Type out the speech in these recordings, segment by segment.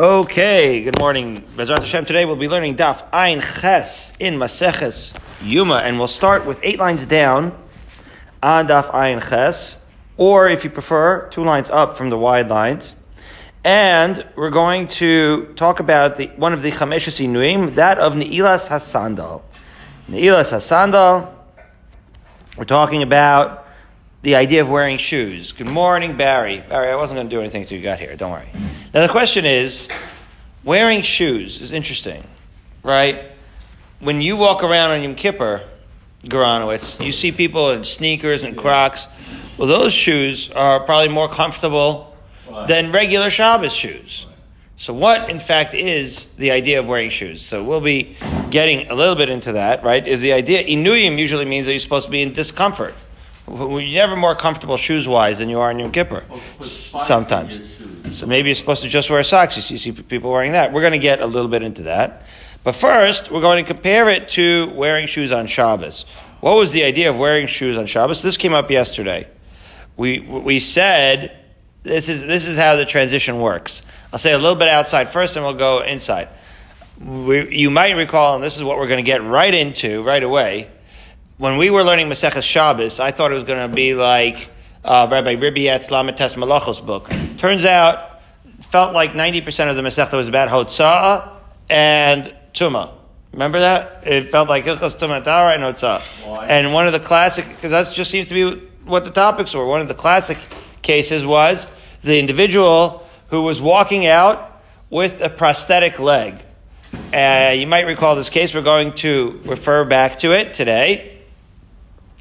Okay, good morning. Bezrat Hashem. Today we'll be learning Daf Ein Ches in Maseches Yuma, and we'll start with eight lines down on Daf Ein Ches, or if you prefer, two lines up from the wide lines. And we're going to talk about the, one of the Chameshes Inuim, that of Ne'ilas Hasandal. Ne'ilas Hasandal, we're talking about the idea of wearing shoes. Good morning, Barry. Barry, I wasn't going to do anything until you got here. Don't worry. Now, the question is wearing shoes is interesting, right? When you walk around on Yom Kippur, Goranowitz, you see people in sneakers and Crocs. Well, those shoes are probably more comfortable than regular Shabbos shoes. So, what in fact is the idea of wearing shoes? So, we'll be getting a little bit into that, right? Is the idea, Inuyim usually means that you're supposed to be in discomfort. You're never more comfortable shoes wise than you are in Yom Kippur. Sometimes. So maybe you're supposed to just wear socks. You see, see people wearing that. We're going to get a little bit into that. But first, we're going to compare it to wearing shoes on Shabbos. What was the idea of wearing shoes on Shabbos? This came up yesterday. We, we said this is, this is how the transition works. I'll say a little bit outside first and we'll go inside. We, you might recall, and this is what we're going to get right into right away. When we were learning Maseches Shabbos, I thought it was going to be like uh, Rabbi Ribiat's Lamites Malachos book. Turns out, felt like 90% of the Masechta was about Hotzah and Tuma. Remember that? It felt like Hilchas Tuma Tara and Hotzah. And one of the classic, because that just seems to be what the topics were. One of the classic cases was the individual who was walking out with a prosthetic leg. Uh, you might recall this case. We're going to refer back to it today.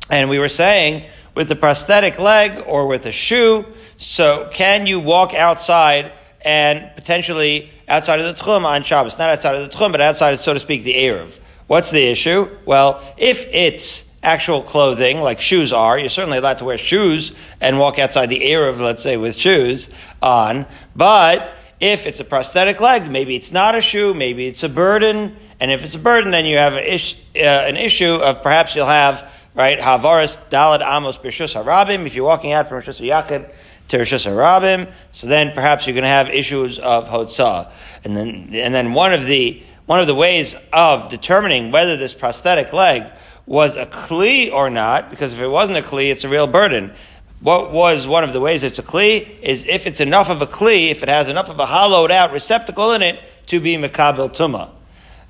And we were saying with the prosthetic leg or with a shoe. So can you walk outside and potentially outside of the tchum on Shabbos? Not outside of the tchum, but outside, so to speak, the Erev. What's the issue? Well, if it's actual clothing, like shoes are, you're certainly allowed to wear shoes and walk outside the Erev, let's say, with shoes on. But if it's a prosthetic leg, maybe it's not a shoe, maybe it's a burden. And if it's a burden, then you have an, ish, uh, an issue of perhaps you'll have right? Havaris Dalad Amos Birshus Harabim. If you're walking out from Rishus Yachid to Rishus Harabim, so then perhaps you're going to have issues of Hotzah. And then, and then one of the, one of the ways of determining whether this prosthetic leg was a Kli or not, because if it wasn't a Kli, it's a real burden. What was one of the ways it's a Kli is if it's enough of a Kli, if it has enough of a hollowed out receptacle in it to be Mekabel Tumah.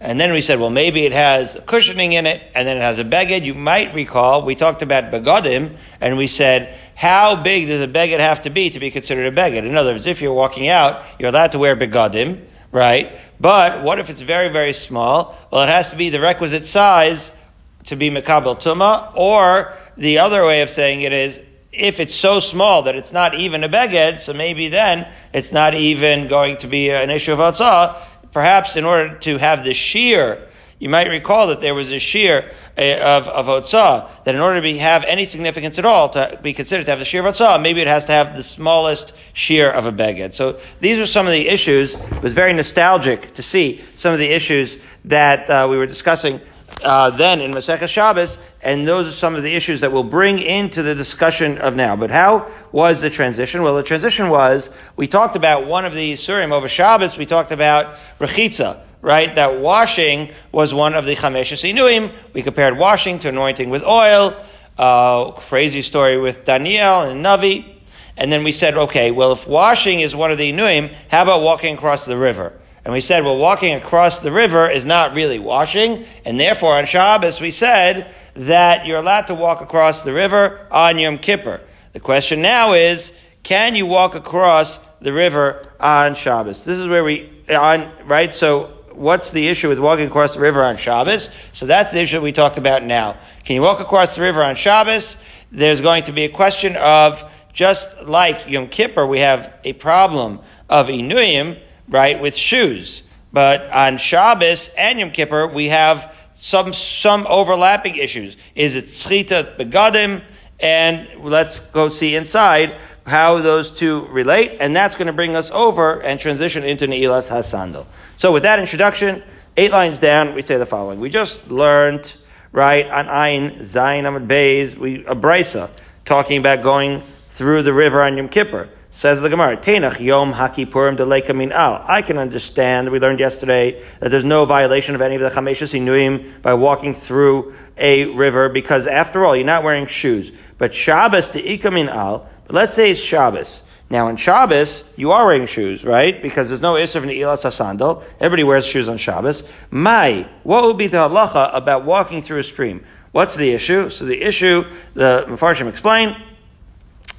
And then we said, well, maybe it has cushioning in it, and then it has a beged. You might recall we talked about begadim, and we said, how big does a beged have to be to be considered a beged? In other words, if you're walking out, you're allowed to wear begadim, right? But what if it's very, very small? Well, it has to be the requisite size to be mekabel tuma, or the other way of saying it is, if it's so small that it's not even a beged, so maybe then it's not even going to be an issue of atzah, perhaps in order to have the shear, you might recall that there was a shear eh, of, of Otzah, that in order to be, have any significance at all, to be considered to have the shear of Otzah, maybe it has to have the smallest shear of a beged. So these are some of the issues. It was very nostalgic to see some of the issues that uh, we were discussing uh, then in Masechah Shabbos, and those are some of the issues that we'll bring into the discussion of now. But how was the transition? Well, the transition was we talked about one of the surim over Shabbos. We talked about rechitza, right? That washing was one of the chameshes inuim. We compared washing to anointing with oil. Uh, crazy story with Daniel and Navi. And then we said, okay, well, if washing is one of the inuim, how about walking across the river? And we said, well, walking across the river is not really washing, and therefore on Shabbos we said that you're allowed to walk across the river on Yom Kippur. The question now is, can you walk across the river on Shabbos? This is where we, on, right? So what's the issue with walking across the river on Shabbos? So that's the issue we talked about now. Can you walk across the river on Shabbos? There's going to be a question of, just like Yom Kippur, we have a problem of Inuyim, right, with shoes. But on Shabbos and Yom Kippur, we have some, some overlapping issues. Is it tzchita begadim? And let's go see inside how those two relate. And that's going to bring us over and transition into Ne'ilas Hasandal. So with that introduction, eight lines down, we say the following. We just learned, right, on Ein, Zayin, Amad Beis, we, a brisa, talking about going through the river on Yom Kippur. Says the Gemara, Tenach Yom Hakipurim Deleka Min Al. I can understand, we learned yesterday, that there's no violation of any of the Chameshas Inuim by walking through a river, because after all, you're not wearing shoes. But Shabbos Deika Min Al, but let's say it's Shabbos. Now, in Shabbos, you are wearing shoes, right? Because there's no Isser in Ilas sandal. Everybody wears shoes on Shabbos. Mai, what would be the halacha about walking through a stream? What's the issue? So the issue, the Mepharshim explain,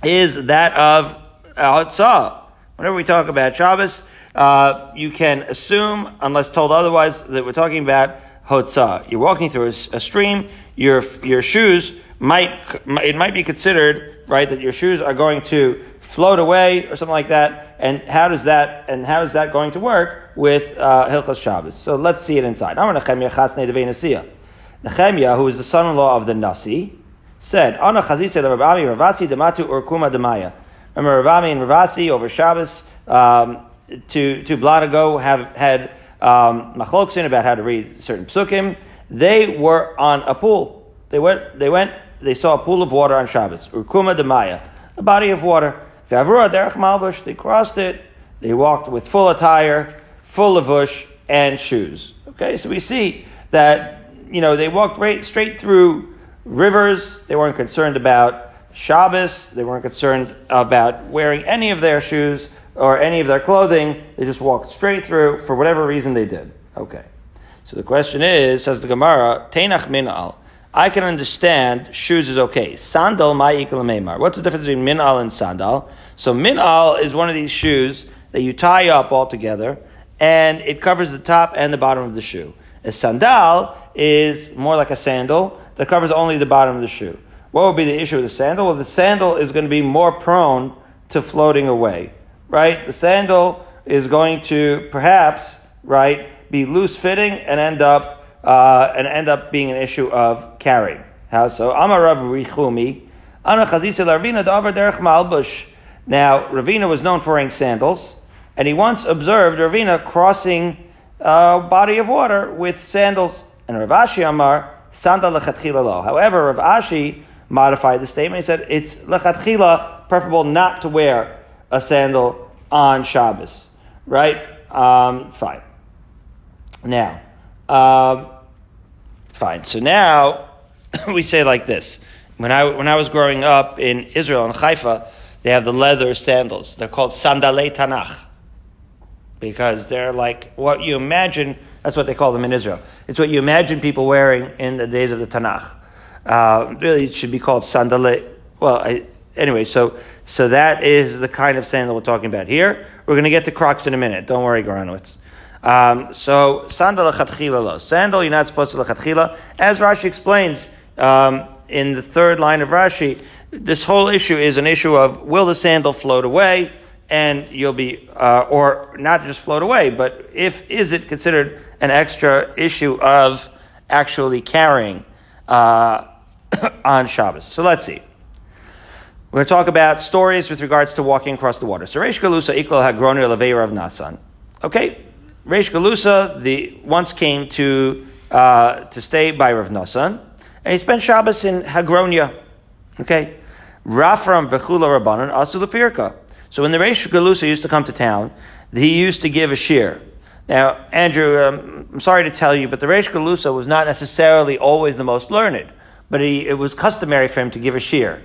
is that of Hotza. Whenever we talk about Shabbos, uh, you can assume, unless told otherwise, that we're talking about Hotza. You're walking through a, a stream, your, your shoes might, it might be considered, right, that your shoes are going to float away or something like that. And how does that, and how is that going to work with uh, Hilchas Shabbos? So let's see it inside. Nehemiah, who is the son-in-law of the Nasi, said, Ana chazise Ravasi dematu urkuma demaya. Remember Ravami and Ravasi over Shabbos um, to to Bladago have had um, about how to read certain psukim. They were on a pool. They went. They went. They saw a pool of water on Shabbos. Urkuma demaya, a body of water. V'avura derech malbush. They crossed it. They walked with full attire, full levush, and shoes. Okay, so we see that you know, they walked right, straight through rivers. They weren't concerned about Shabbos. They weren't concerned about wearing any of their shoes or any of their clothing. They just walked straight through for whatever reason they did. Okay. So the question is, says the Gemara, Teinach minal. I can understand shoes is okay. Sandal ma'ikal meimar. What's the difference between minal and sandal? So minal is one of these shoes that you tie up all together, and it covers the top and the bottom of the shoe. A sandal is more like a sandal that covers only the bottom of the shoe. What would be the issue with the sandal? Well, the sandal is going to be more prone to floating away, right? The sandal is going to perhaps, right, be loose fitting and end up uh, and end up being an issue of carrying. How so? Amar Rav Davar Derech Malbush. Now, Ravina was known for wearing sandals, and he once observed Ravina crossing a body of water with sandals. And Rav Ashi Amar, Sandal. However, Rav Ashi modified the statement. He said it's lechatchila preferable not to wear a sandal on Shabbos. Right? Um, fine. Now, um, fine. So now we say like this. When I, when I was growing up in Israel, in Haifa, they have the leather sandals. They're called sandalei Tanakh because they're like what you imagine. That's what they call them in Israel. It's what you imagine people wearing in the days of the Tanakh. Uh, really, it should be called sandalet. Well, I, anyway, so so that is the kind of sandal we're talking about here. We're going to get to Crocs in a minute. Don't worry, Goranowitz. Um, so sandal lechatchila Sandal, you're not supposed to lechatchila. As Rashi explains um, in the third line of Rashi, this whole issue is an issue of will the sandal float away? and you'll be, uh, or not just float away, but if is it considered an extra issue of actually carrying uh, on Shabbos? So let's see. We're going to talk about stories with regards to walking across the water. So Reish Galusa ikla hagroni leveir of Nasan. Okay, Reish Galusa the once came to uh, to stay by Rav Nasan, and he spent Shabbos in Hagronia. Okay, Rafram bechula rabbanon asu lefirka. So when the Reish Galusa used to come to town, he used to give a shear. Now, Andrew, um, I'm sorry to tell you, but the Reish Galusa was not necessarily always the most learned, but he, it was customary for him to give a shear.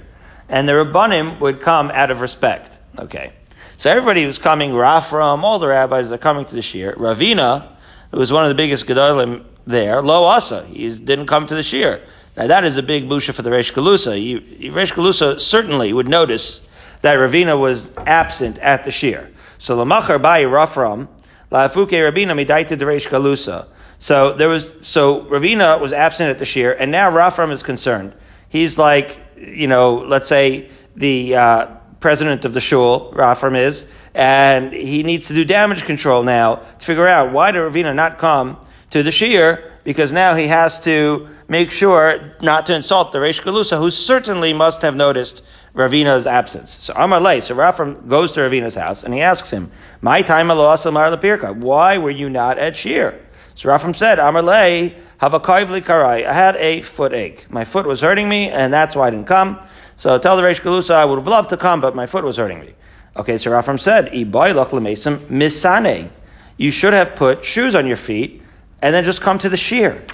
And the Rabbanim would come out of respect. Okay. So everybody was coming, Rafram, all the rabbis are coming to the shear. Ravina, who was one of the biggest Gedolim there, Lo Asa, he didn't come to the shear. Now that is a big busha for the Reish Galusa. Reish Galusa certainly would notice that Ravina was absent at the shir. So Lamachar Bai Rafram, La'afuke Rabina Midaita Deresh Galusa. So there was, so Ravina was absent at the shir, and now Rafram is concerned. He's like, you know, let's say the uh, president of the shul, Rafram is, and he needs to do damage control now to figure out why did Ravina not come to the shir, because now he has to make sure not to insult the Reish Galusa, who certainly must have noticed Ravina's absence. So Amalei, so Rafram goes to Ravina's house and he asks him, My time Larlapirka, Why were you not at Shir? So Rafram said, Amalei, have a karai. I had a foot ache. My foot was hurting me, and that's why I didn't come. So tell the Reish Galusa, I would have loved to come, but my foot was hurting me. Okay, so Rafram said, misane. You should have put shoes on your feet and then just come to the shear.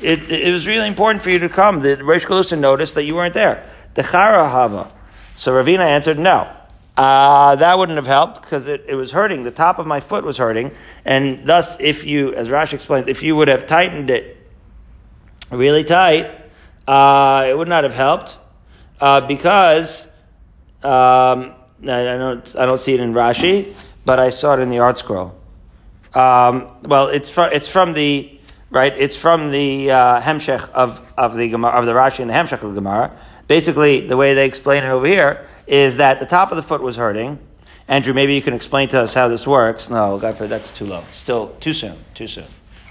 It, it was really important for you to come. The Reish Galusa noticed that you weren't there. The Chara Hava. So Ravina answered, no. Uh, that wouldn't have helped because it, it was hurting. The top of my foot was hurting. And thus, if you, as Rashi explains, if you would have tightened it really tight, uh, it would not have helped uh, because um, I, don't, I don't see it in Rashi, but I saw it in the ArtScroll. Um, well, it's it's from the right. It's from the uh, Hemshech of, of the Gemara, of the Rashi and the Hemshech of the Gemara. Basically, the way they explain it over here is that the top of the foot was hurting. Andrew, maybe you can explain to us how this works. No, Godfrey, that's too low. Still too soon. Too soon.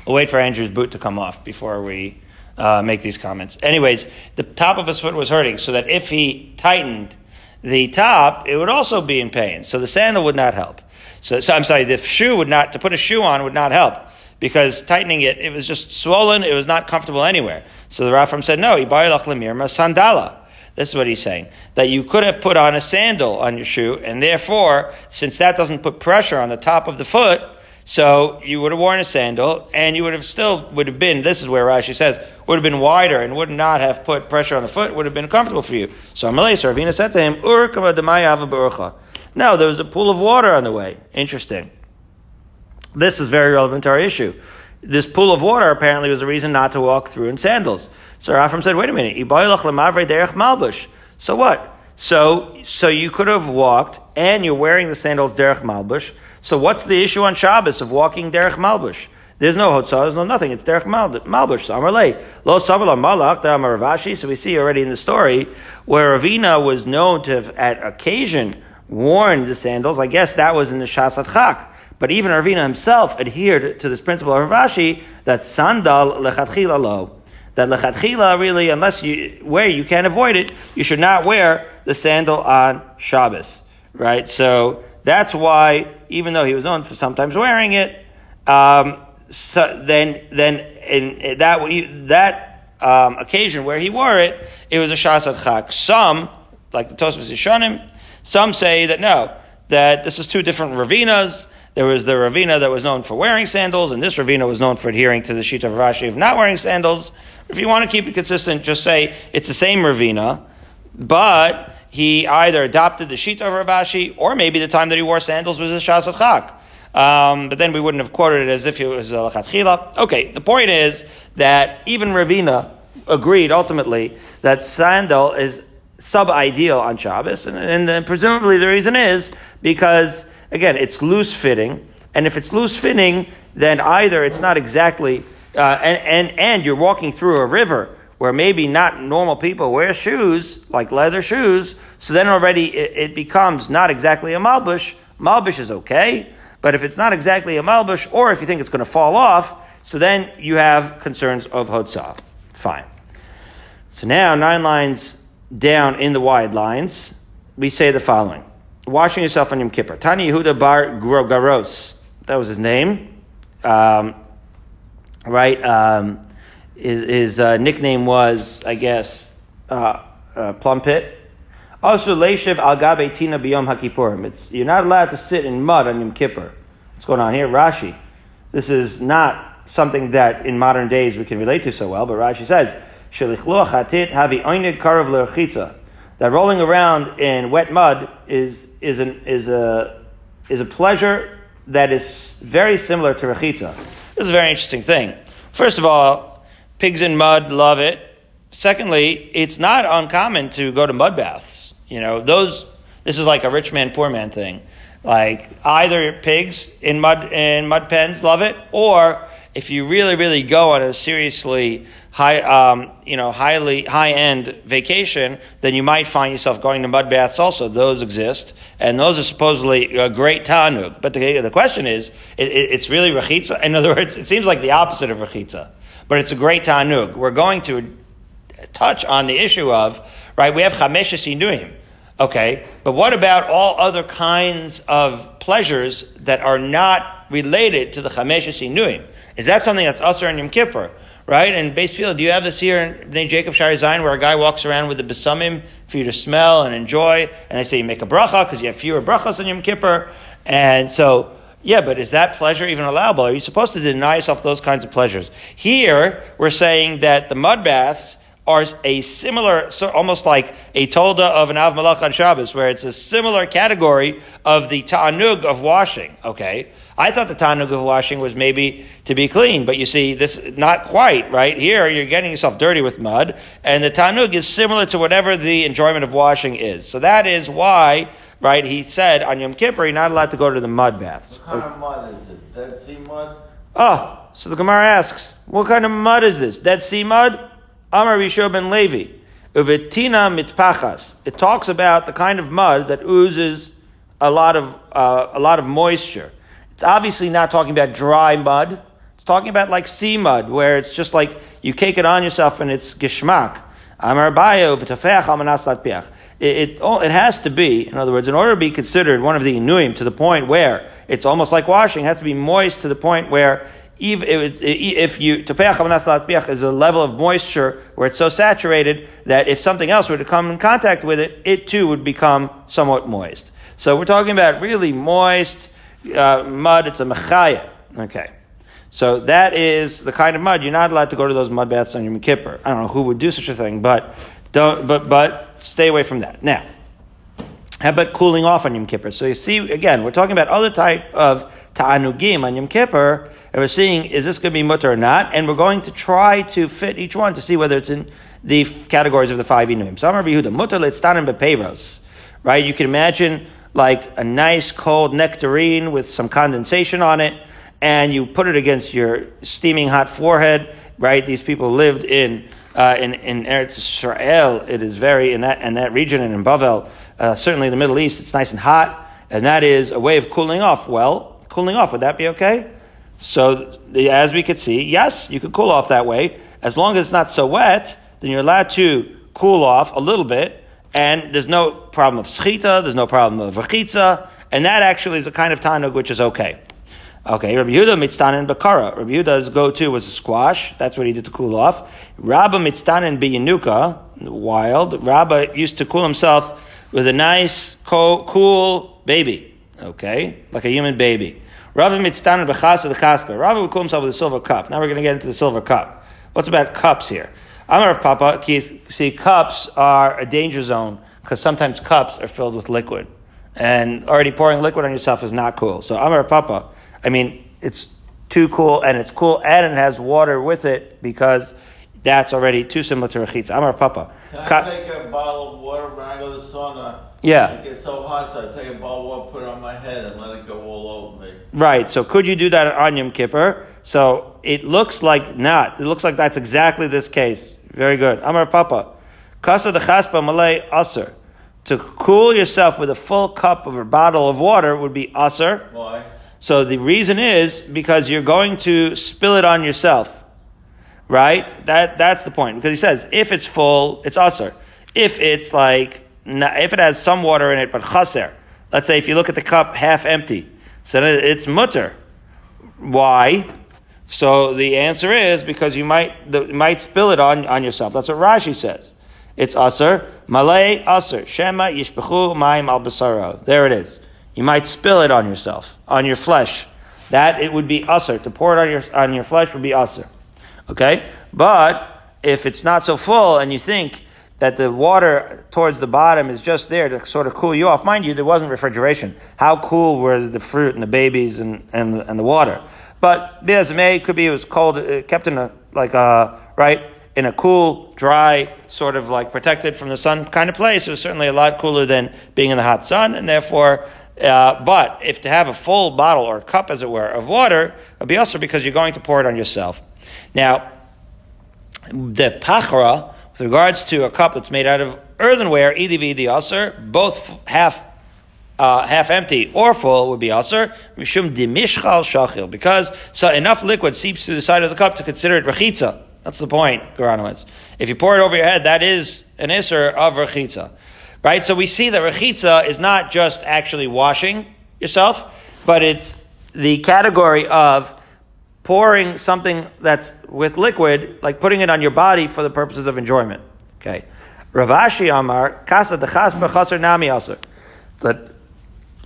We'll wait for Andrew's boot to come off before we uh, make these comments. Anyways, the top of his foot was hurting, so that if he tightened the top, it would also be in pain. So the sandal would not help. So, so I'm sorry, the shoe would not, to put a shoe on would not help because tightening it, it was just swollen, it was not comfortable anywhere. So the Rafram said, no, he buy Laklimirma sandala. This is what he's saying. That you could have put on a sandal on your shoe, and therefore, since that doesn't put pressure on the top of the foot, so you would have worn a sandal, and you would have still would have been. This is where Rashi says would have been wider and would not have put pressure on the foot. Would have been comfortable for you. So Amalei Ravina said to him, No, there was a pool of water on the way. Interesting. This is very relevant to our issue. This pool of water apparently was a reason not to walk through in sandals. So Rafram said, "Wait a minute. So what? So so you could have walked, and you're wearing the sandals derech malbush." So what's the issue on Shabbos of walking derech malbush? There's no hotzah, there's no nothing. It's derech malbush. So Amarle, lo savala malach Rav Ashi. So we see already in the story where Ravina was known to have at occasion worn the sandals. I guess that was in the Shasat Chak. But even Ravina himself adhered to this principle of Rav Ashi that sandal lechatchila lo. That lechatchila really, unless you wear, you can't avoid it. You should not wear the sandal on Shabbos, right? So that's why, even though he was known for sometimes wearing it, um, so then then in that that um, occasion where he wore it, it was a shasat chak. Some, like the Tosfos Yishanim, some say that no, that this is two different ravinas. There was the ravina that was known for wearing sandals, and this ravina was known for adhering to the sheet of Rashi of not wearing sandals. If you want to keep it consistent, just say it's the same ravina, but he either adopted the Shita of Rav Ashi, or maybe the time that he wore sandals was a Shas Chak. Um, but then we wouldn't have quoted it as if it was a Lachatchila. Okay, the point is that even Ravina agreed ultimately that sandal is sub-ideal on Shabbos, and, and, and presumably the reason is because, again, it's loose fitting, and if it's loose fitting, then either it's not exactly, uh, and, and, and you're walking through a river, where maybe not normal people wear shoes, like leather shoes, so then already it, it becomes not exactly a malbush. Malbush is okay, but if it's not exactly a malbush, or if you think it's going to fall off, so then you have concerns of hotzah. Fine. So now, nine lines down in the wide lines, we say the following. Washing yourself on Yom Kippur. Tani Yehuda Bar Garos. That was his name. Um, right? Um, his, his uh, nickname was, I guess, uh, uh. Also, Leishiv al Gabe Tina Biyom HaKippurim. It's You're not allowed to sit in mud on Yom Kippur. What's going on here? Rashi. This is not something that in modern days we can relate to so well, but Rashi says, that rolling around in wet mud is, is, an, is, a, is a pleasure that is very similar to rechitza. This is a very interesting thing. First of all, Pigs in mud love it. Secondly, it's not uncommon to go to mud baths. You know, those, this is like a rich man, poor man thing. Like either pigs in mud, in mud pens love it, or if you really, really go on a seriously high, um, you know, highly high end vacation, then you might find yourself going to mud baths. Also, those exist, and those are supposedly a great tanug. But the, the question is, it, it, it's really rechitza. In other words, it seems like the opposite of rechitza but it's a great tanug. We're going to touch on the issue of, right, we have chamesh sinuim. Okay, but what about all other kinds of pleasures that are not related to the Chamesh Sinuim. Is that something that's usher in Yom Kippur? Right? And base field, do you have this here in Jacob Shari Zayin where a guy walks around with the besamim for you to smell and enjoy, and they say you make a bracha because you have fewer brachas on Yom Kippur. And so, yeah, but is that pleasure even allowable? Are you supposed to deny yourself those kinds of pleasures? Here, we're saying that the mud baths are a similar, so almost like a tolda of an Av Malach on Shabbos, where it's a similar category of the ta'anug of washing. Okay, I thought the ta'anug of washing was maybe to be clean, but you see, this not quite right here. You're getting yourself dirty with mud, and the ta'anug is similar to whatever the enjoyment of washing is. So that is why, right? He said on Yom Kippur, you're not allowed to go to the mud baths. What kind of mud is it? Dead Sea mud? Oh, so the Gemara asks, what kind of mud is this? Dead Sea mud? Amar Rishon ben Levi, Uvetina mitpachas. It talks about the kind of mud that oozes a lot of uh, a lot of moisture. It's obviously not talking about dry mud. It's talking about like sea mud, where it's just like you cake it on yourself and it's gishmak. Amar Bayo v'tafeach. It, it, oh, it has to be, in other words, in order to be considered one of the inuim to the point where it's almost like washing, it has to be moist to the point where if, you tepeach is a level of moisture where it's so saturated that if something else were to come in contact with it, it too would become somewhat moist. So we're talking about really moist uh, mud. It's a mechaya. Okay. So that is the kind of mud you're not allowed to go to those mud baths on your Kippur. I don't know who would do such a thing, but don't. But but stay away from that. Now, how about cooling off on Yom Kippur? So you see, again, we're talking about other type of ta'anugim on Yom Kippur, and we're seeing, is this going to be mutter or not? And we're going to try to fit each one to see whether it's in the categories of the five inuim. So I'm Rabbi Yehuda, mutter le'tztanim be'peiros. Right? You can imagine like a nice cold nectarine with some condensation on it, and you put it against your steaming hot forehead, right? These people lived in, uh, in, in Eretz Israel. It is very, in that, in that region and in Bavel, uh, certainly in the Middle East, it's nice and hot, and that is a way of cooling off. Well, cooling off, would that be okay? So, as we could see, yes, you could cool off that way. As long as it's not so wet, then you're allowed to cool off a little bit, and there's no problem of schita, there's no problem of rachitza, and that actually is a kind of tanug which is okay. Okay, Rabbi Yehuda mitztanen bakara. Rabbi Yehuda's go-to was a squash. That's what he did to cool off. Rabba mitztanen biyanuka, wild. Rabba used to cool himself with a nice, cool baby. Okay? Like a human baby. Rava b'chasa the kaspa. Rava would cool himself with a silver cup. Now we're going to get into the silver cup. What's about cups here? Amar Papa, see, cups are a danger zone because sometimes cups are filled with liquid. And already pouring liquid on yourself is not cool. So Amar Papa, I mean, it's too cool and it's cool and it has water with it because that's already too similar to rechitza. Amar Papa. Can I Ka- take a bottle of water when I go to the sauna? Yeah. It gets so hot, so I take a bottle of water, put it on my head, and let it go all over me. Right. So could you do that on Yom Kippur? So it looks like not. It looks like that's exactly this case. Very good. I'm Amar Papa. Kasa de chaspa malay aser. To cool yourself with a full cup of a bottle of water would be aser. Why? So the reason is because you're going to spill it on yourself. Right? That, that's the point. Because he says, if it's full, it's aser. If it's like, if it has some water in it, but chaser. Let's say if you look at the cup half empty. So it's mutter. Why? So the answer is because you might, the, might spill it on, on yourself. That's what Rashi says. It's aser. Malay aser. Shema yishbechu maim al basaro. There it is. You might spill it on yourself, on your flesh. That it would be aser. To pour it on your, on your flesh would be aser. Okay? But if it's not so full and you think that the water towards the bottom is just there to sort of cool you off, mind you, there wasn't refrigeration. How cool were the fruit and the babies and, and, and the water? But may, could be it was cold, it kept in a, like a, right, in a cool, dry, sort of like protected from the sun kind of place. It was certainly a lot cooler than being in the hot sun, and therefore, uh, but if to have a full bottle or cup, as it were, of water, it'd be also because you're going to pour it on yourself. Now, the pachra, with regards to a cup that's made out of earthenware, EDV the aser, both half uh, half empty or full would be aser. Mishum dimishchal shachil, because so enough liquid seeps through the side of the cup to consider it rechitza. That's the point, Garanowitz. If you pour it over your head, that is an iser of rechitza. Right? So we see that rechitza is not just actually washing yourself, but it's the category of pouring something that's with liquid, like putting it on your body for the purposes of enjoyment. Okay. Rav Ashi Amar, Kasa Dechaspa Chaser Nami Aser. That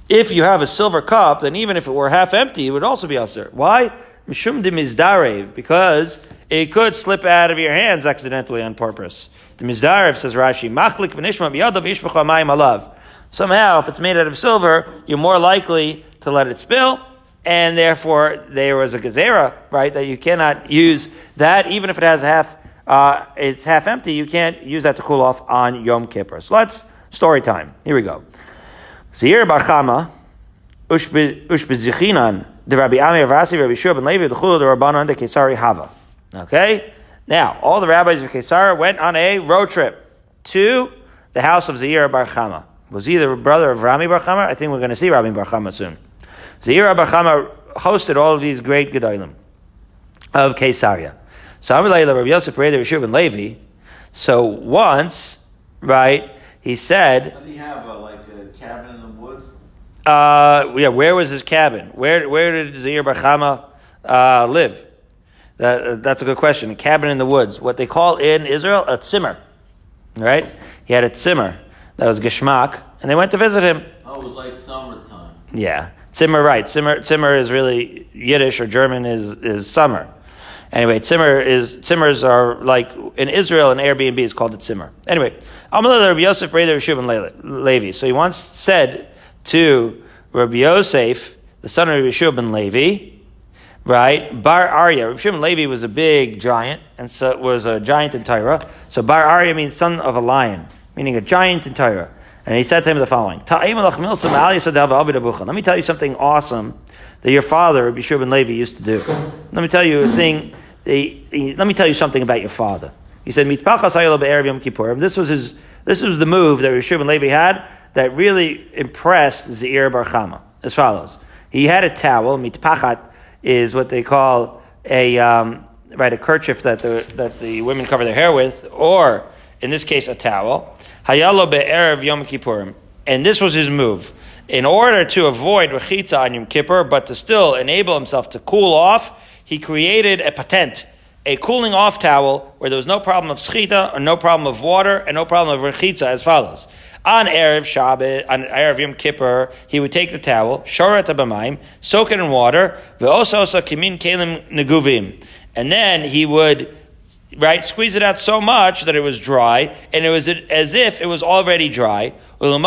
if you have a silver cup, then even if it were half empty, it would also be Aser. Why? Mishum Mizdarev, because it could slip out of your hands accidentally on purpose. The Mizdarev says Rashi, Machlik v'nishma b'yadav mayim alav. Somehow, if it's made out of silver, you're more likely to let it spill, and therefore there was a gezerah, right, that you cannot use that, even if it has half, uh, it's half empty, you can't use that to cool off on Yom Kippur. So let's, story time. Here we go. Zir Bar Chama, Ushbezichinan, the Rabbi Amir Vasi, Rabbi Shua ben Levi, the Chulu, the Rabbanon, the Kesari Hava. Okay? Now, all the rabbis of Kesar went on a road trip to the house of Zaira Bar Chama. Was he the brother of Rami Bar Chama? I think we're going to see Rami Bar Chama soon. Zaira Bar Chama hosted all of these great Gedolim of Kesaria. So Rabbi Yosef Rei Rishub and Levi. So once, right, he said. Did he have a, like a cabin in the woods? Uh, yeah, where was his cabin? Where where did Zair Bar Chama uh, live? That, that's a good question. A cabin in the woods. What they call in Israel a tzimmer. Right? He had a tzimmer. That was Geshmak. And they went to visit him. Oh, it was like summertime. Yeah. Zimmer, right. Zimmer, Zimmer is really Yiddish or German is, is summer. Anyway, Zimmer is, Zimmers are like, in Israel, an Airbnb is called a Zimmer. Anyway, Amalek Rabbi Yosef Breder Rishub and Levi. So he once said to Rabbi Yosef, the son of Rabbi Yeshua ben Levi, right? Bar Arya. Rabbi Shimon Levi was a big giant, and so was a giant in Tyra. So Bar Arya means son of a lion, meaning a giant in Tyra. And he said to him the following: Let me tell you something awesome that your father, Rabbi ben Levi, used to do. Let me tell you a thing. Let me tell you something about your father. He said, This was his. This was the move that Rabbi ben Levi had that really impressed Zair Bar Chama. As follows: He had a towel, mitpachat, is what they call a um, right a kerchief that the that the women cover their hair with, or in this case a towel. Hayalo be'erev Yom Kippurim, and this was his move in order to avoid rechitza on Yom Kippur, but to still enable himself to cool off. He created a patent, a cooling off towel where there was no problem of schita or no problem of water and no problem of rechitza as follows. On Erev Shabbat, on Erev Yom Kippur, he would take the towel, shoret b'mayim, soak it in water, kimin kelim neguvim. And then he would, right, squeeze it out so much that it was dry, and it was as if it was already dry. The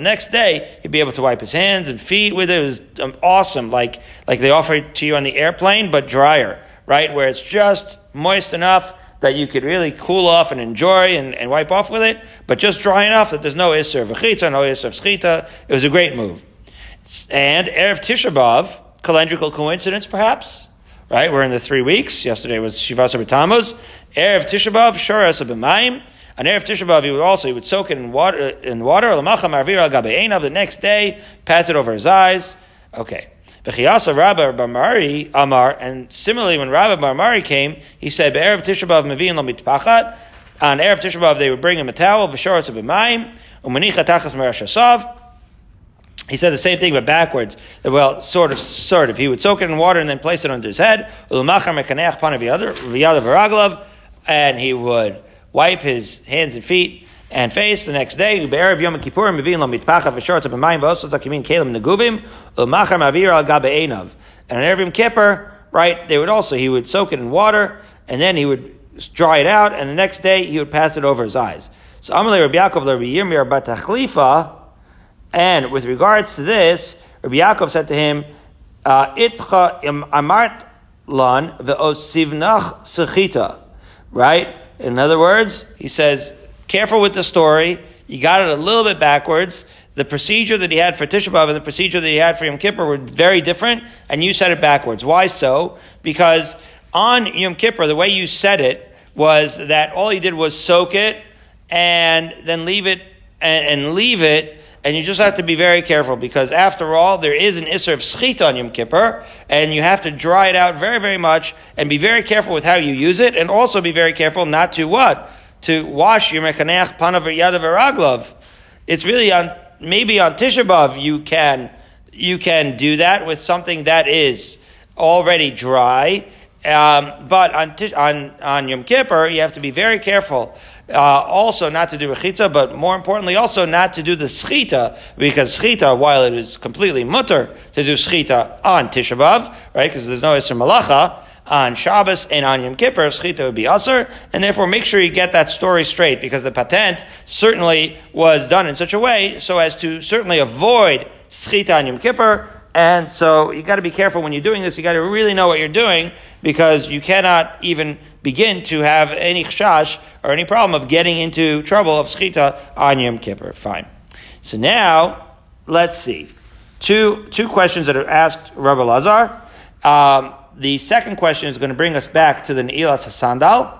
next day, he'd be able to wipe his hands and feet with it. It was um, awesome, like, like they offer it to you on the airplane, but drier, right? Where it's just moist enough that you could really cool off and enjoy and, and wipe off with it, but just dry enough that there's no isser of no isser schita. It was a great move. And Erev Tisha B'Av, calendrical coincidence perhaps, right? We're in the three weeks. Yesterday was Shivasa B'Tammuz. Erev Tisha B'Av, Shoras B'Mayim. And Erev Tisha B'Av, he would also, he would soak it in water, in water, the next day, pass it over his eyes. Okay. B'chiyasa Rabba Barmari Amar, and similarly when Rabba Barmari came, he said, Be'erev Tisha B'Av Mevin Lo Mitpachat, on Erev Tisha B'Av they would bring him a towel, V'shoras B'mayim, Umanicha Tachas Merashasav, he said the same thing, but backwards. Well, sort of, sort of. He would soak it in water and then place it under his head. And he would wipe his hands and feet and face the next day. And on Erev Kippur, right, they would also, he would soak it in water, and then he would dry it out, and the next day he would pass it over his eyes. So Amalei Rabbi Yaakov Rabbi Yirmiyah bat Achlifa, and with regards to this, Rabbi Yaakov said to him, uh, Itcha amart lan ve'osivnach sechita. Right? In other words, he says, careful with the story. You got it a little bit backwards. The procedure that he had for Tisha B'Av and the procedure that he had for Yom Kippur were very different, and you said it backwards. Why so? Because on Yom Kippur, the way you said it was that all he did was soak it and then leave it and, and leave it and you just have to be very careful because after all, there is an Isser of Schita on Yom Kippur, and you have to dry it out very, very much, and be very careful with how you use it, and also be very careful not to what? to wash your mekaneach panav. It's really on maybe on Tisha B'av you can you can do that with something that is already dry. Um, but on, on, on Yom Kippur, you have to be very careful. Uh, also not to do rechitza, but more importantly, also not to do the schita, because schita, while it is completely mutter to do schita on Tisha B'Av, right, because there's no Isser Malacha, on Shabbos and on Yom Kippur, schita would be usr, and therefore make sure you get that story straight, because the patent certainly was done in such a way so as to certainly avoid schita on Yom Kippur, and so you got to be careful when you're doing this. You got to really know what you're doing because you cannot even begin to have any chash or any problem of getting into trouble of schita on Yom Kippur. Fine. So now let's see two two questions that are asked Rabbi Lazar. Um, the second question is going to bring us back to the Ne'ilas Sandal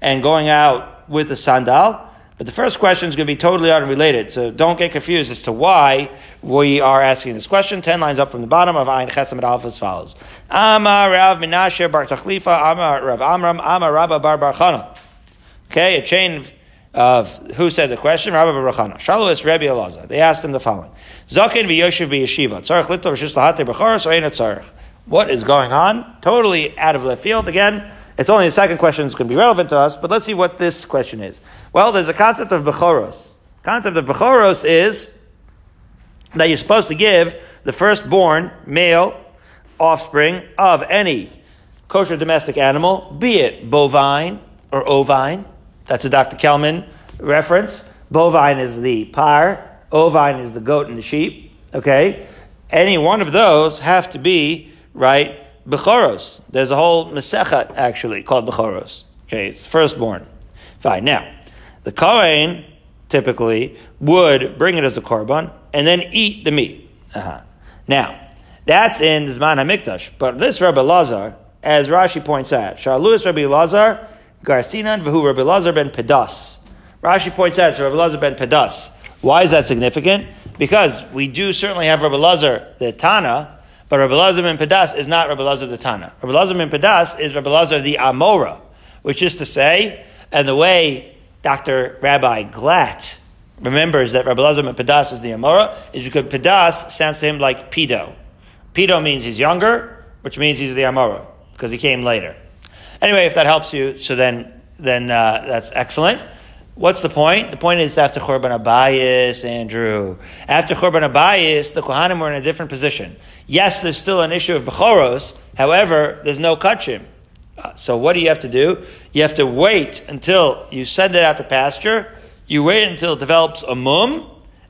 and going out with the sandal. But the first question is going to be totally unrelated, so don't get confused as to why we are asking this question. Ten lines up from the bottom of Ayin Chesam Alpha as follows: Amar Rav Menashe Bar Tachlifa, Amar Rav Amram, Amar Rabba Bar Barchana. Okay, a chain of who said the question? Rabba Bar Barchana. Shalos Rebbe Elazar. They asked him the following: Zakin v'Yoshev v'Yeshiva. Tzarich litov rishus lahate b'choros or ain't tzarich. What is going on? Totally out of left field again. It's only the second question that's going to be relevant to us, but let's see what this question is. Well, there's a concept of Bechoros. Concept of Bechoros is that you're supposed to give the firstborn male offspring of any kosher domestic animal, be it bovine or ovine. That's a Dr. Kelman reference. Bovine is the par, ovine is the goat and the sheep. Okay? Any one of those have to be, right, Bechoros. There's a whole Mesechet actually called Bechoros. Okay, it's firstborn. Fine. Now, the Kohen typically would bring it as a korban and then eat the meat. Uh-huh. Now, that's in Zman HaMikdash. But this Rabbi Lazar, as Rashi points out, Shaluas Rabbi Lazar, Garsinan Vahu Rabbi Lazar ben Pedas. Rashi points out, so Rabbi Lazar ben Pedas. Why is that significant? Because we do certainly have Rabbi Lazar, the Tana, but Rabbi Lazar ben Pedas is not Rabbi Lazar the Tana. Rabbi Lazar ben Pedas is Rabbi Lazar the Amora, which is to say, and the way Dr. Rabbi Glatt remembers that Rabbi Lazar Pedas is the Amora is because Pedas sounds to him like Pedo. Pedo means he's younger, which means he's the Amora, because he came later. Anyway, if that helps you, so then, then uh, that's excellent. What's the point? The point is after Churban Abayis, Andrew. After Churban Abayis, the Kohanim were in a different position. Yes, there's still an issue of Bechoros. However, there's no Kachim. So what do you have to do? You have to wait until you send it out to pasture. You wait until it develops a mum.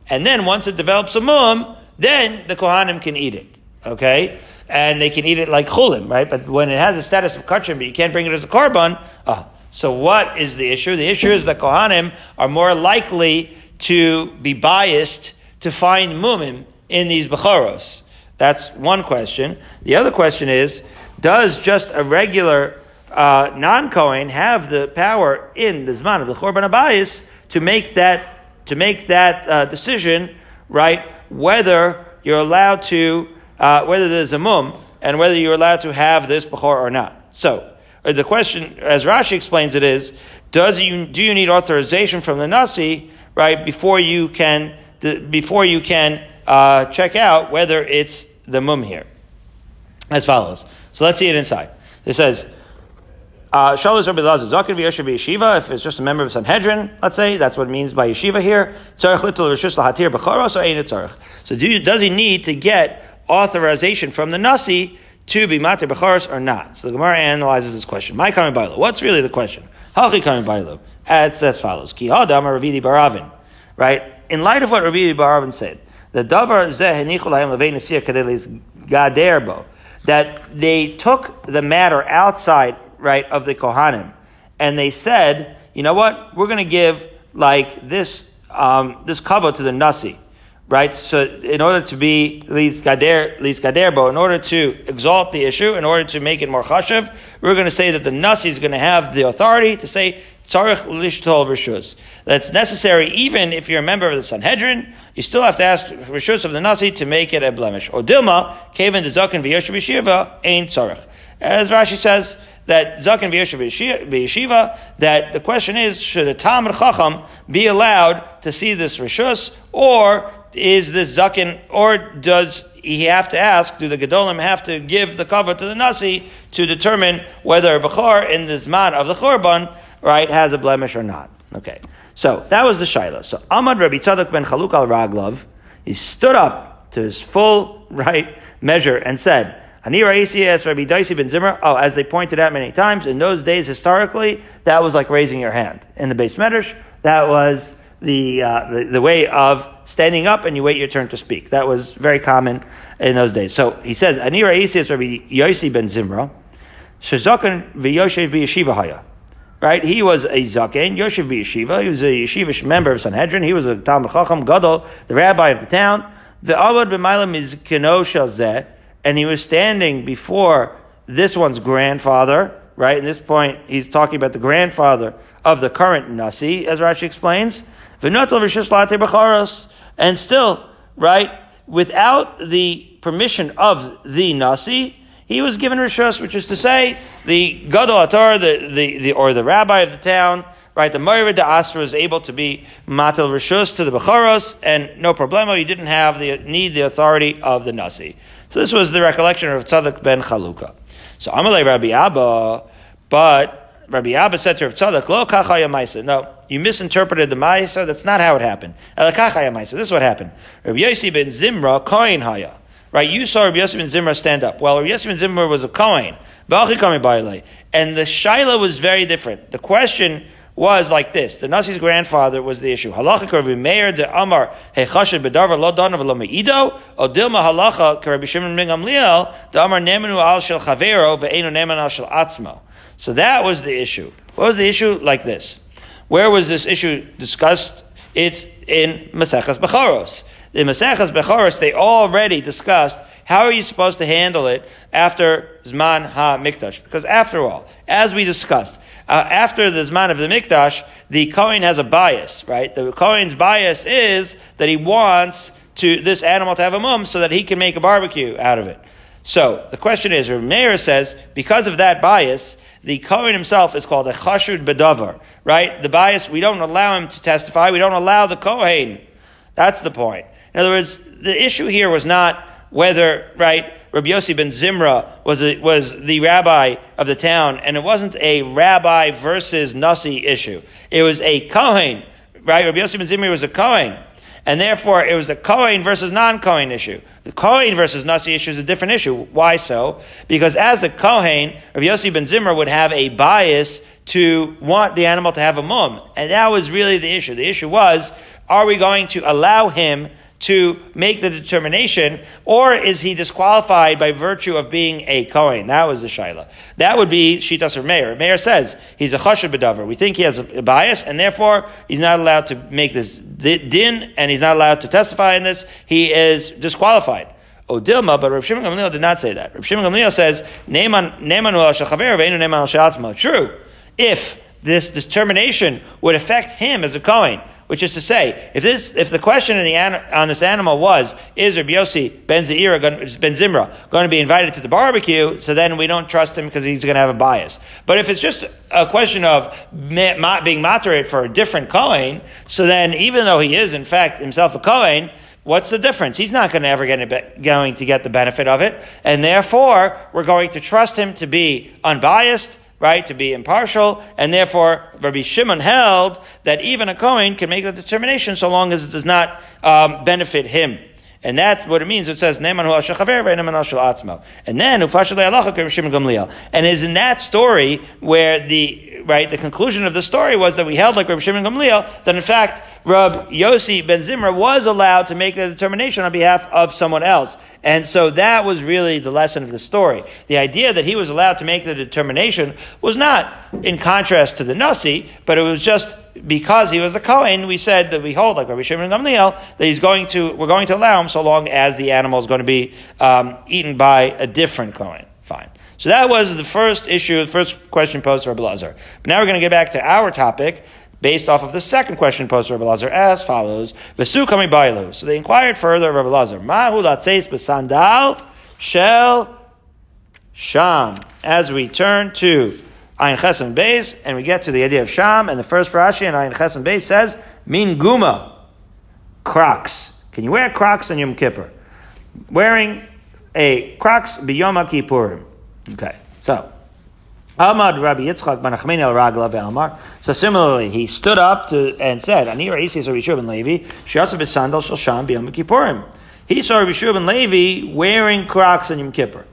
And then once it develops a mum, then the Kohanim can eat it. Okay? And they can eat it like chulim, right? But when it has the status of kachim, but you can't bring it as a korban, uh, so what is the issue? The issue is that Kohanim are more likely to be biased to find mumim in these Bechoros. That's one question. The other question is, does just a regular uh, non-Kohen have the power in the Zman of the Chorban Abayis to make that, to make that uh, decision, right, whether you're allowed to, uh, whether there's a mum, and whether you're allowed to have this Bechor or not. So, uh, the question, as Rashi explains it, is: Does you do you need authorization from the nasi right before you can before you can uh, check out whether it's the mum here? As follows. So let's see it inside. It says. Uh, Shalos Rabbi Lazar, Zakin v'yosher if it's just a member of Sanhedrin, let's say, that's what it means by yeshiva here. Little rishus b'choros or ain't. So do does he need to get authorization from the Nasi to be matir becharos or not? So the Gemara analyzes this question. My coming by What's really the question? Hachi coming by It's as follows. Ki hadam Ravidi Baravin. Right? In light of what Ravidi Baravin said, the davar zeh henichu lahem levei nesir kadelis gaderbo, that they took the matter outside, right, of the Kohanim, and they said, you know what, we're going to give like this, um, this cover to the Nasi right? So in order to be lis gaderbo, in order to exalt the issue, in order to make it more chashav, we're going to say that the nasi is going to have the authority to say tzarich lishtol rishus. That's necessary even if you're a member of the Sanhedrin. You still have to ask rishus of the nasi to make it a blemish. Or dilma kaven dezakin v'yoshev yeshiva ain't tzarich. As Rashi says that zaken v'yoshev that the question is should a talmud chacham be allowed to see this rishus or is this zakin, or does he have to ask, do the Gedolim have to give the cover to the Nasi to determine whether a Bechor in the Zman of the Chorban, right, has a blemish or not. Okay. So that was the Shaila. So Ahmad Rabbi Tzadok ben Chaluk al Raglov, he stood up to his full right measure and said, Hanira ACS Rabbi Daisi ben Zimmer. Oh, as they pointed out many times, in those days historically, that was like raising your hand. In the base medrash, that was the, uh, the, the way of standing up and you wait your turn to speak. That was very common in those days. So he says, Anira Asias Rabbi Yosi ben Zimra, Shazakan v'yoshev b'yeshiva haya. Right? He was a zaken, Yoshev b'yeshiva. He was a yeshivish member of Sanhedrin. He was a Talmud Chacham Gadol, the rabbi of the town. The Avad b'maylam is keno zeh, and he was standing before this one's grandfather. Right? In this point, he's talking about the grandfather of the current Nasi, as Rashi explains. And still, right, without the permission of the Nasi, he was given Rishus, which is to say, the Gadol Atar, the, the, the, or the rabbi of the town, right, the Moirid de Asra was able to be Matel Rishus to the Becharos, and no problemo, he didn't have the need the authority of the Nasi. So this was the recollection of Tzadok ben Chaluka. So Amalei Rabbi Abba, but Rabbi Abba said to Rav Tzadok, Lo kachaya maisa. No, you misinterpreted the maisa. That's not how it happened. El kachaya maisa. This is what happened. Rabbi Yossi ben Zimra, kohen haya. Right, you saw Rabbi Yossi ben Zimra stand up. Well, Rabbi Yossi ben Zimra was a kohen. And the shaila was very different. The question was like this. The Nasi's grandfather was the issue. Halacha Rabbi Meir de Amar hechashid bedarva lo donav lo meido o dilma halacha Rabbi Shimon ben Gamliel de Amar nemenu al shel chavero ve'enu nemen al shel atzmo. So that was the issue. What was the issue? Like this. Where was this issue discussed? It's in Maseches Becharos. In Maseches Becharos, they already discussed how are you supposed to handle it after Zman Ha Mikdash? Because after all, as we discussed, uh, after the Zman of the Mikdash, the Kohen has a bias, right? The Kohen's bias is that he wants to this animal to have a mum so that he can make a barbecue out of it. So the question is, Meir says, because of that bias, the Kohen himself is called a chashud bedavar, right? The bias, we don't allow him to testify, we don't allow the Kohen. That's the point. In other words, the issue here was not whether, right, Rabbi Yossi ben Zimra was, a, was the rabbi of the town, and it wasn't a rabbi versus Nasi issue. It was a Kohen, right? Rabbi Yossi ben Zimra was a Kohen. And therefore, it was the Kohen versus non-Kohen issue. The Kohen versus Nasi issue is a different issue. Why so? Because as the Kohen, Rabbi Yossi ben Zimra would have a bias to want the animal to have a mum. And that was really the issue. The issue was, are we going to allow him to make the determination, or is he disqualified by virtue of being a Kohen? That was the Shaila. That would be Shitas of Meir. Meir says he's a Chashad Bedavar. We think he has a bias, and therefore he's not allowed to make this din, and he's not allowed to testify in this. He is disqualified. Odilma, but Rav Shimon Gamliel did not say that. Rav Shimon Gamliel says, True. If this determination would affect him as a Kohen, which is to say, if this, if the question the, on this animal was, is Rabbi Yossi ben Zimra, going to be invited to the barbecue, so then we don't trust him because he's going to have a bias. But if it's just a question of being moderate for a different Kohen, so then even though he is in fact himself a Kohen, What's the difference? He's not going to ever get going to get the benefit of it, and therefore we're going to trust him to be unbiased right, to be impartial, and therefore Rabbi Shimon held that even a Kohen can make the determination so long as it does not um, benefit him. And that's what it means. It says, Neman hu. And then. And is in that story where the, right, the conclusion of the story was that we held like Rabbi Shimon Gamliel, that in fact, Rab Yossi ben Zimra was allowed to make the determination on behalf of someone else. And so that was really the lesson of the story. The idea that he was allowed to make the determination was not in contrast to the Nasi, but it was just because he was a Kohen, we said that we hold, like Rabbi Shimon Gamliel, that he's going to, we're going to allow him so long as the animal is going to be um, eaten by a different Kohen. Fine. So that was the first issue, the first question posed to Blazer. But now we're going to get back to our topic, based off of the second question posed to Rabbi Lazar as follows. Vesu kami bailu. So they inquired further of Rabbi Lazar. Mahu latzeis besandal shel sham. As we turn to Ayin Chesem Beis, and we get to the idea of Sham, and the first Rashi in Ayin Chesem Beis says, Min Guma, Crocs. Can you wear Crocs on Yom Kippur? wearing a Crocs biyom Kippurim. Okay, so. Ahmad Rabbi Yitzchak al Ragla. So similarly, he stood up to, and said, "Ani Raisi Rabbi Shua ben Levi Kippurim." He saw Rabbi ben Levi wearing Crocs on Yom Kippur.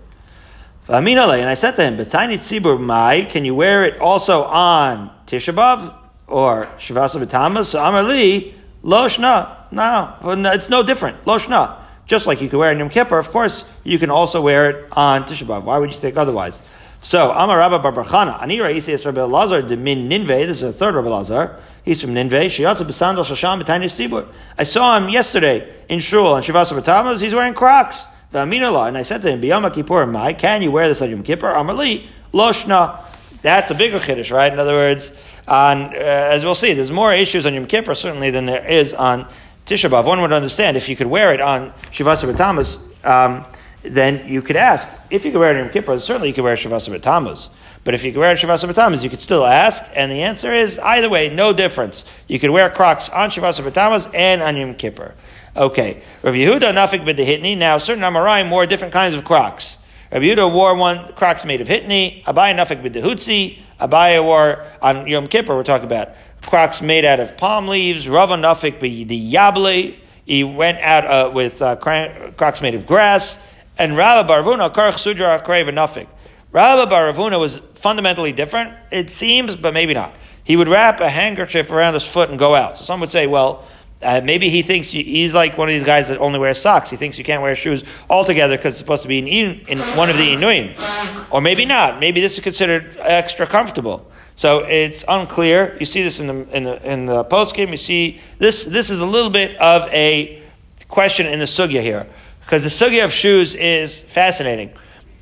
And I said to him, "B'tiny tzibur mai, can you wear it also on Tisha B'av or Shavasa b'tamas?" So Amar Li, lo shna. No, it's no different. Lo shna. Just like you could wear it on Yom Kippur, of course, you can also wear it on Tisha B'av. Why would you think otherwise? So, Amar Rabba bar bar Chana, Ani Raisi is Rabbi Lazar de Min Ninve, this is the third Rabbi Lazar, he's from Ninve, Shiyatza Besandal Shasham Betani Sibur. I saw him yesterday in Shul on Shavasa B'Tamaz, he's wearing Crocs. V'aminallah, and I said to him, B'yama Kippur, Mai, can you wear this on Yom Kippur? Amar Li, Loshna. That's a bigger Kiddush, right? In other words, on, uh, as we'll see, there's more issues on Yom Kippur certainly than there is on Tisha B'Av. One would understand if you could wear it on Shavasa B'Tamaz, um, then you could ask, if you could wear it in Yom Kippur, certainly you could wear Shavasa B'Tammuz. But if you could wear Shavasa B'Tammuz, you could still ask, and the answer is either way, no difference. You could wear Crocs on Shavasa B'Tammuz and on Yom Kippur. Okay. Rav Yehuda Nafik B'Dehitni. Now, certain Amoraim wore different kinds of Crocs. Rav Yehuda wore one Crocs made of Hitni. Abaye Nafik B'Dehutzi. Abaye wore on Yom Kippur. We're talking about Crocs made out of palm leaves. Rava Nafik B'Diyable. He went out uh, with uh, Crocs made of grass and Rabba Baravuna, Karch Sudra Akrev Nafik. Rabba Baravuna was fundamentally different, it seems, but maybe not. He would wrap a handkerchief around his foot and go out. So some would say, well, uh, maybe he thinks you, he's like one of these guys that only wears socks. He thinks you can't wear shoes altogether because it's supposed to be in, in one of the inuim. Or maybe not. Maybe this is considered extra comfortable. So it's unclear. You see this in the in the, in the post game. You see this. This is a little bit of a question in the sugya here. Because the sugya of shoes is fascinating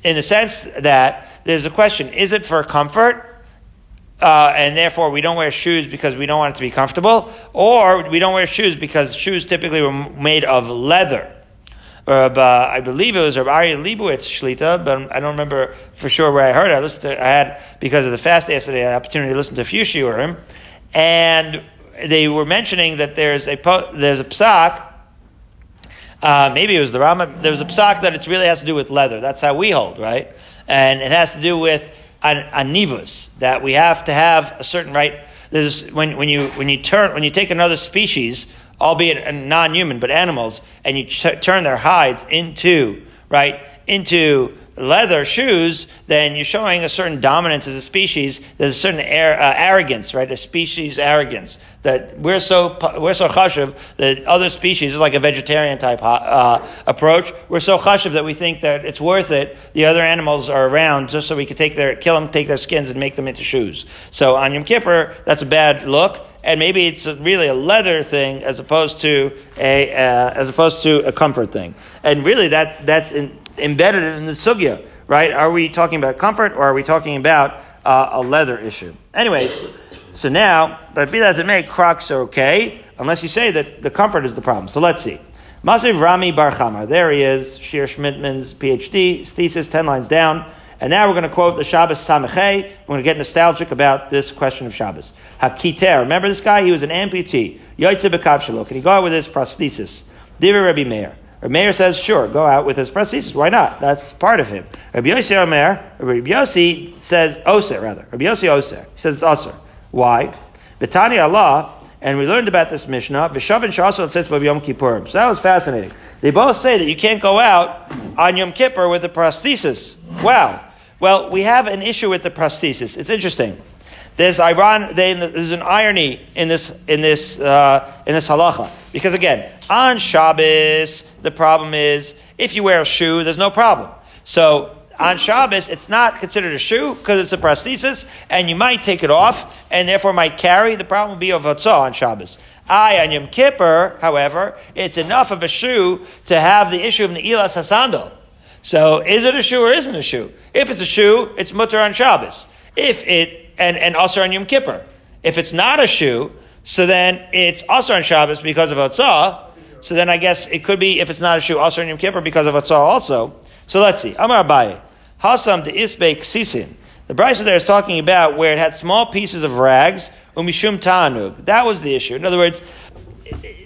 in the sense that there's a question is it for comfort? Uh, and therefore, we don't wear shoes because we don't want it to be comfortable, or we don't wear shoes because shoes typically were made of leather. Uh, I believe it was Rabbi Ari Leibowitz Shlita, but I don't remember for sure where I heard it. I listened to, I had, because of the fast yesterday, an opportunity to listen to a few shiurim, and they were mentioning that there's a, there's a psak uh, maybe it was the Rama. There was a psak that it really has to do with leather. That's how we hold, right? And it has to do with an, anivus that we have to have a certain right. There's when when you when you turn when you take another species, albeit non-human but animals, and you t- turn their hides into right into leather shoes, then you're showing a certain dominance as a species. There's a certain air, uh, arrogance, right? A species arrogance that we're so we're so chashiv that other species like a vegetarian type uh, approach. We're so chashiv that we think that it's worth it. The other animals are around just so we could take their kill them, take their skins, and make them into shoes. So on Yom Kippur, that's a bad look and maybe it's really a leather thing as opposed to a uh, as opposed to a comfort thing. And really, that that's in, embedded in the sugya, right? Are we talking about comfort or are we talking about uh, a leather issue? Anyways, so now, but be that as it may, Crocs are okay, unless you say that the comfort is the problem. So let's see. Masiv Rami Bar Chama. There he is, Shir Schmidtman's PhD, thesis, 10 lines down. And now we're going to quote the Shabbos Samechei. We're going to get nostalgic about this question of Shabbos. Hakiter. Remember this guy? He was an amputee. Yoitze Bekavshalo. Can he go out with his prosthesis? Divi Rabbi Meir. Rabbi Meir says, sure, go out with his prosthesis. Why not? That's part of him. Rabbi Yossi Omer, Rabbi Yossi says, Oser, rather. Rabbi Yossi Oser. He says it's Oser. Why? Betani Allah, and we learned about this Mishnah, Vishavin Shasol says Yom. So that was fascinating. They both say that you can't go out on Yom Kippur with a prosthesis. Wow. Well, we have an issue with the prosthesis. It's interesting. There's iron, there's an irony in this in this uh, in this halacha because again, on Shabbos the problem is if you wear a shoe, there's no problem. So on Shabbos, it's not considered a shoe because it's a prosthesis, and you might take it off, and therefore might carry. The problem will be of hotzah on Shabbos. I on Yom Kippur, however, it's enough of a shoe to have the issue of Ne'ilas Hasandal. So is it a shoe or isn't a shoe? If it's a shoe, it's mutter on Shabbos. If it and, and Asr on Yom Kippur. If it's not a shoe, so then it's Asr on Shabbos because of Atzah. So then I guess it could be, if it's not a shoe, Asr on Yom Kippur because of Atzah also. So let's see. Amar Abaye. Hasam de Isbeik Sisin. The Brisa there is talking about where it had small pieces of rags, umishum ta'anug. That was the issue. In other words,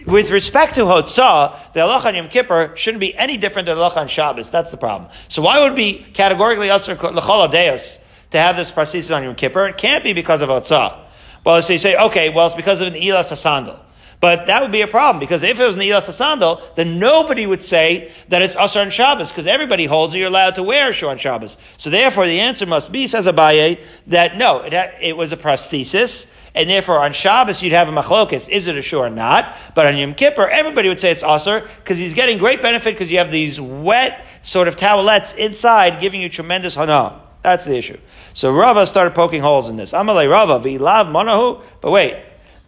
with respect to Hotzah, the halacha on Yom Kippur shouldn't be any different than the halacha on Shabbos. That's the problem. So why would it be categorically usher l'chol deus to have this prasis on Yom Kippur? It can't be because of Hotzah. Well, so you say, okay, well, it's because of an ilas sasandal. But that would be a problem because if it was an ilas sasandal, then nobody would say that it's usher on Shabbos because everybody holds that you're allowed to wear a shoe on Shabbos. So therefore, the answer must be, says Abaye, that no, it, had, it was a prosthesis and therefore on Shabbos you'd have a machlokas, is it a shoe or not? But on Yom Kippur, everybody would say it's aser because he's getting great benefit because you have these wet sort of towelettes inside giving you tremendous hana. That's the issue. So Rava started poking holes in this. Amalei Rava v'ilav monahu. But wait,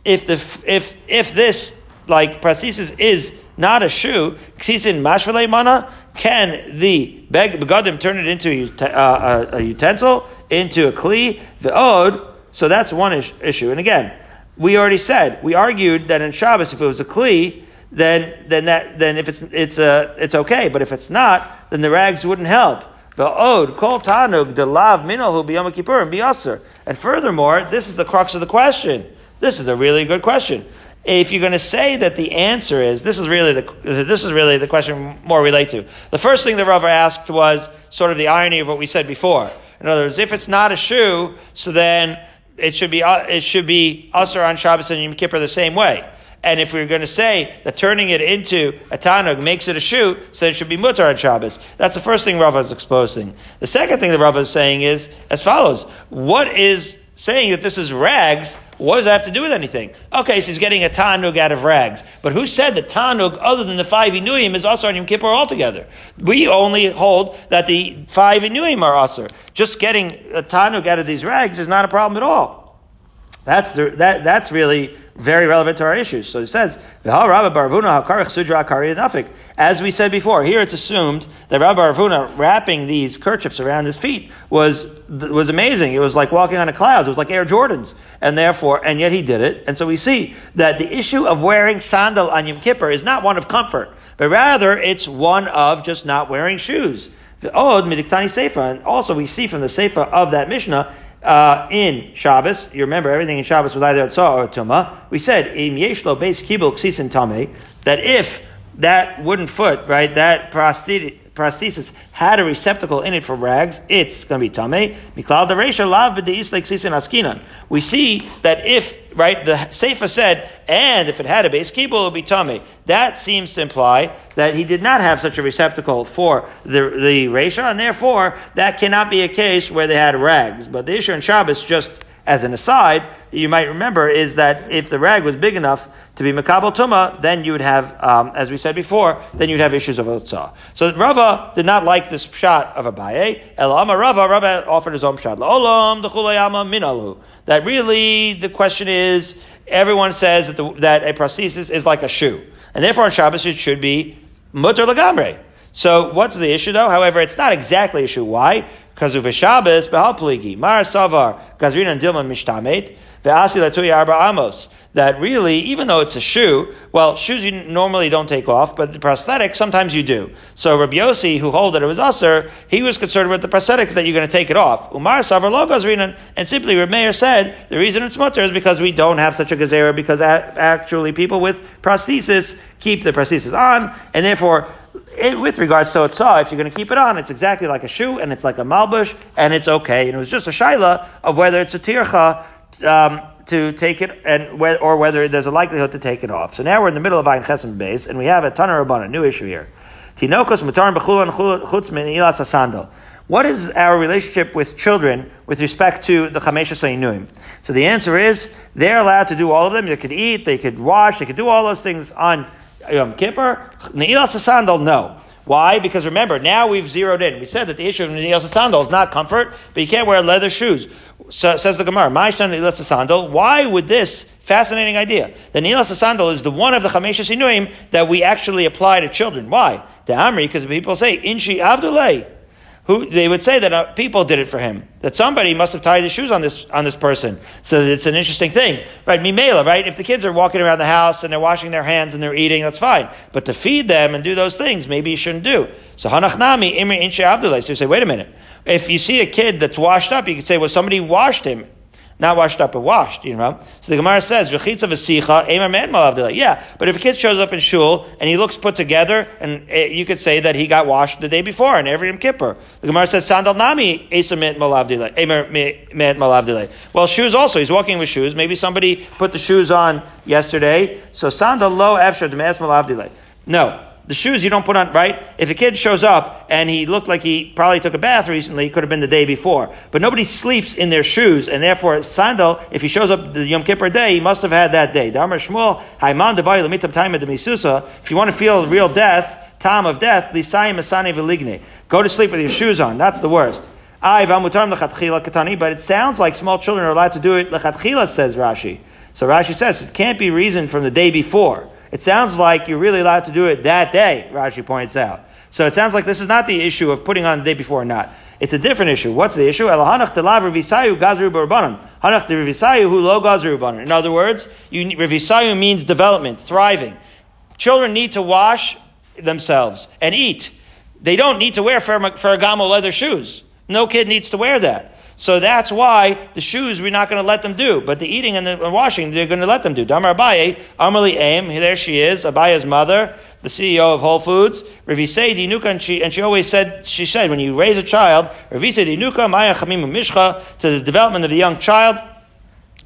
if the if if this like prosthesis is not a shoe, ksisin mashvalei mana, can the beg begadim turn it into a, uh, a, a utensil, into a kli, the od? So that's one issue. And again, we already said we argued that in Shabbos, if it was a kli, then then that then if it's it's a it's okay. But if it's not, then the rags wouldn't help. The od kol tanug lav minalhu biyom kippur and biyaser. And furthermore, this is the crux of the question. This is a really good question. If you're going to say that the answer is this is really the this is really the question more relate to. The first thing the Rava asked was sort of the irony of what we said before. In other words, if it's not a shoe, so then it should be uh, it should be usher on Shabbos and Yom Kippur the same way. And if we are going to say that turning it into a tanug makes it a shoe, so it should be mutar on Shabbos. That's the first thing Rava is exposing. The second thing that Rava is saying is as follows: What is saying that this is rags? What does that have to do with anything? Okay, she's getting a tanug out of rags. But who said that tanug, other than the five inuim, is asr on Yom Kippur altogether? We only hold that the five inuim are asr. Just getting a tanug out of these rags is not a problem at all. That's the, that, that's really very relevant to our issues. So it says, as we said before, here it's assumed that Rabbi Ravuna wrapping these kerchiefs around his feet was, was amazing. It was like walking on a cloud. It was like Air Jordans. And therefore, and yet he did it. And so we see that the issue of wearing sandal on Yom Kippur is not one of comfort, but rather it's one of just not wearing shoes. The Od Midiktani Sefer, and also we see from the Sefer of that Mishnah uh, in Shabbos, you remember everything in Shabbos was either Tzah or Tumah. We said, Im Yeshlo Beis Kibul Ksisin Tame, that if that wooden foot, right, that prosthesis had a receptacle in it for rags, it's going to be tame. Miklal dereisha lav b'deis leksisin askinan. We see that if right the Sefer said, and if it had a base kibul, it would be tummy. That seems to imply that he did not have such a receptacle for the the reisha, and therefore that cannot be a case where they had rags. But the issue in Shabbos, just as an aside, you might remember is that if the rag was big enough to be makabel tuma, then you would have, um, as we said before, then you'd have issues of otzah. So Rava did not like this shot of Abaye. Elama Rava, Rava offered his own shot. Olam dechulayama minalu. That really the question is, everyone says that, the, that a prosthesis is like a shoe, and therefore on Shabbos it should be mutter lagamre. So what's the issue though? However, it's not exactly issue. Why? Because of Shabbos, behal pligi, mar savar, gazrin and dilman mishtamet, ve'asi latuya arba amos that really, even though it's a shoe, well, shoes you normally don't take off, but the prosthetics, sometimes you do. So Rabbi Yossi, who hold that it was usher, he was concerned with the prosthetics that you're going to take it off. Umar Savar Logos and simply Rabbi Meir said, the reason it's mutter is because we don't have such a gezerah, because actually people with prosthesis keep the prosthesis on, and therefore, it, with regards to Otzah, if you're going to keep it on, it's exactly like a shoe, and it's like a malbush, and it's okay. And it was just a shaila of whether it's a tircha, um, to take it and or whether there's a likelihood to take it off. So now we're in the middle of Ayin Chesem base, and we have a Tanar Rabban, a new issue here. Tinokos mutarim b'chulan chutz min ilas asandal. What is our relationship with children with respect to the Chamesha Sayinuim? So the answer is they're allowed to do all of them. They could eat, they could wash, they could do all those things on Yom Kippur. Ne'ilas Asandal, no. Why? Because remember, now we've zeroed in. We said that the issue of Ne'ilas Asandal is not comfort, but you can't wear leather shoes. So, says the Gemara, sandal. Why would this fascinating idea? The Nilas sandal is the one of the Chamesha Sinuim that we actually apply to children. Why? The Amri, because people say, Inshi Avdulay. Who they would say that uh, people did it for him. That somebody must have tied his shoes on this on this person. So it's an interesting thing, right? Mimela, right? If the kids are walking around the house and they're washing their hands and they're eating, that's fine. But to feed them and do those things, maybe you shouldn't do. So hanachnami imri inshi Avdulay. So you say, wait a minute. If you see a kid that's washed up, you could say, well, somebody washed him. Not washed up, but washed, you know. So the Gemara says, "V'chitza v'sicha emer man malavdila." Yeah, but if a kid shows up in shul and he looks put together, and eh, you could say that he got washed the day before in every Yom Kippur. The Gemara says, "Sandal nami eser met malavdila." Well, shoes also. He's walking with shoes. Maybe somebody put the shoes on yesterday. So sandal lo efshar demes malavdila. No, the shoes you don't put on, right? If a kid shows up and he looked like he probably took a bath recently, it could have been the day before. But nobody sleeps in their shoes, and therefore sandal, if he shows up the Yom Kippur day, he must have had that day. If you want to feel real death, time of death. Go to sleep with your shoes on. That's the worst. But it sounds like small children are allowed to do it says Rashi. So Rashi says it can't be reasoned from the day before. It sounds like you're really allowed to do it that day, Rashi points out. So it sounds like this is not the issue of putting on the day before or not. It's a different issue. What's the issue? Gazru barbanan. Hanach lo gazru barbanan. In other words, revisayu means development, thriving. Children need to wash themselves and eat. They don't need to wear Ferragamo leather shoes. No kid needs to wear that. So that's why the shoes we're not going to let them do, but the eating and the washing they're going to let them do. Damar Abaye, Amali Aim, there she is, Abaye's mother, the CEO of Whole Foods. Ravisei Dinuka, and she, and she always said, she said, when you raise a child, Ravisei Dinuka, Maya Chamim Mishcha, to the development of the young child,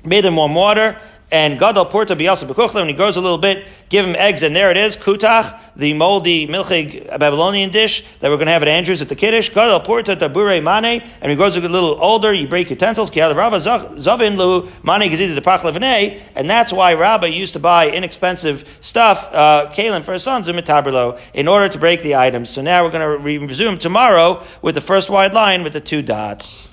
made them warm water, and Gadol Porta Biasa Bekuchla, when he grows a little bit, give him eggs, and there it is, Kutach, the moldy milchig Babylonian dish that we're going to have at Andrews at the Kiddush. Gadol Porta Tabure Mane, and he grows a little older, you break utensils, Kiad Rabba Zavin Lu, Mane Gaziz the Pachlevene, and that's why Rabba used to buy inexpensive stuff, uh, Kalim for his sons, Umitabrilo, in order to break the items. So now we're going to resume tomorrow with the first wide line with the two dots.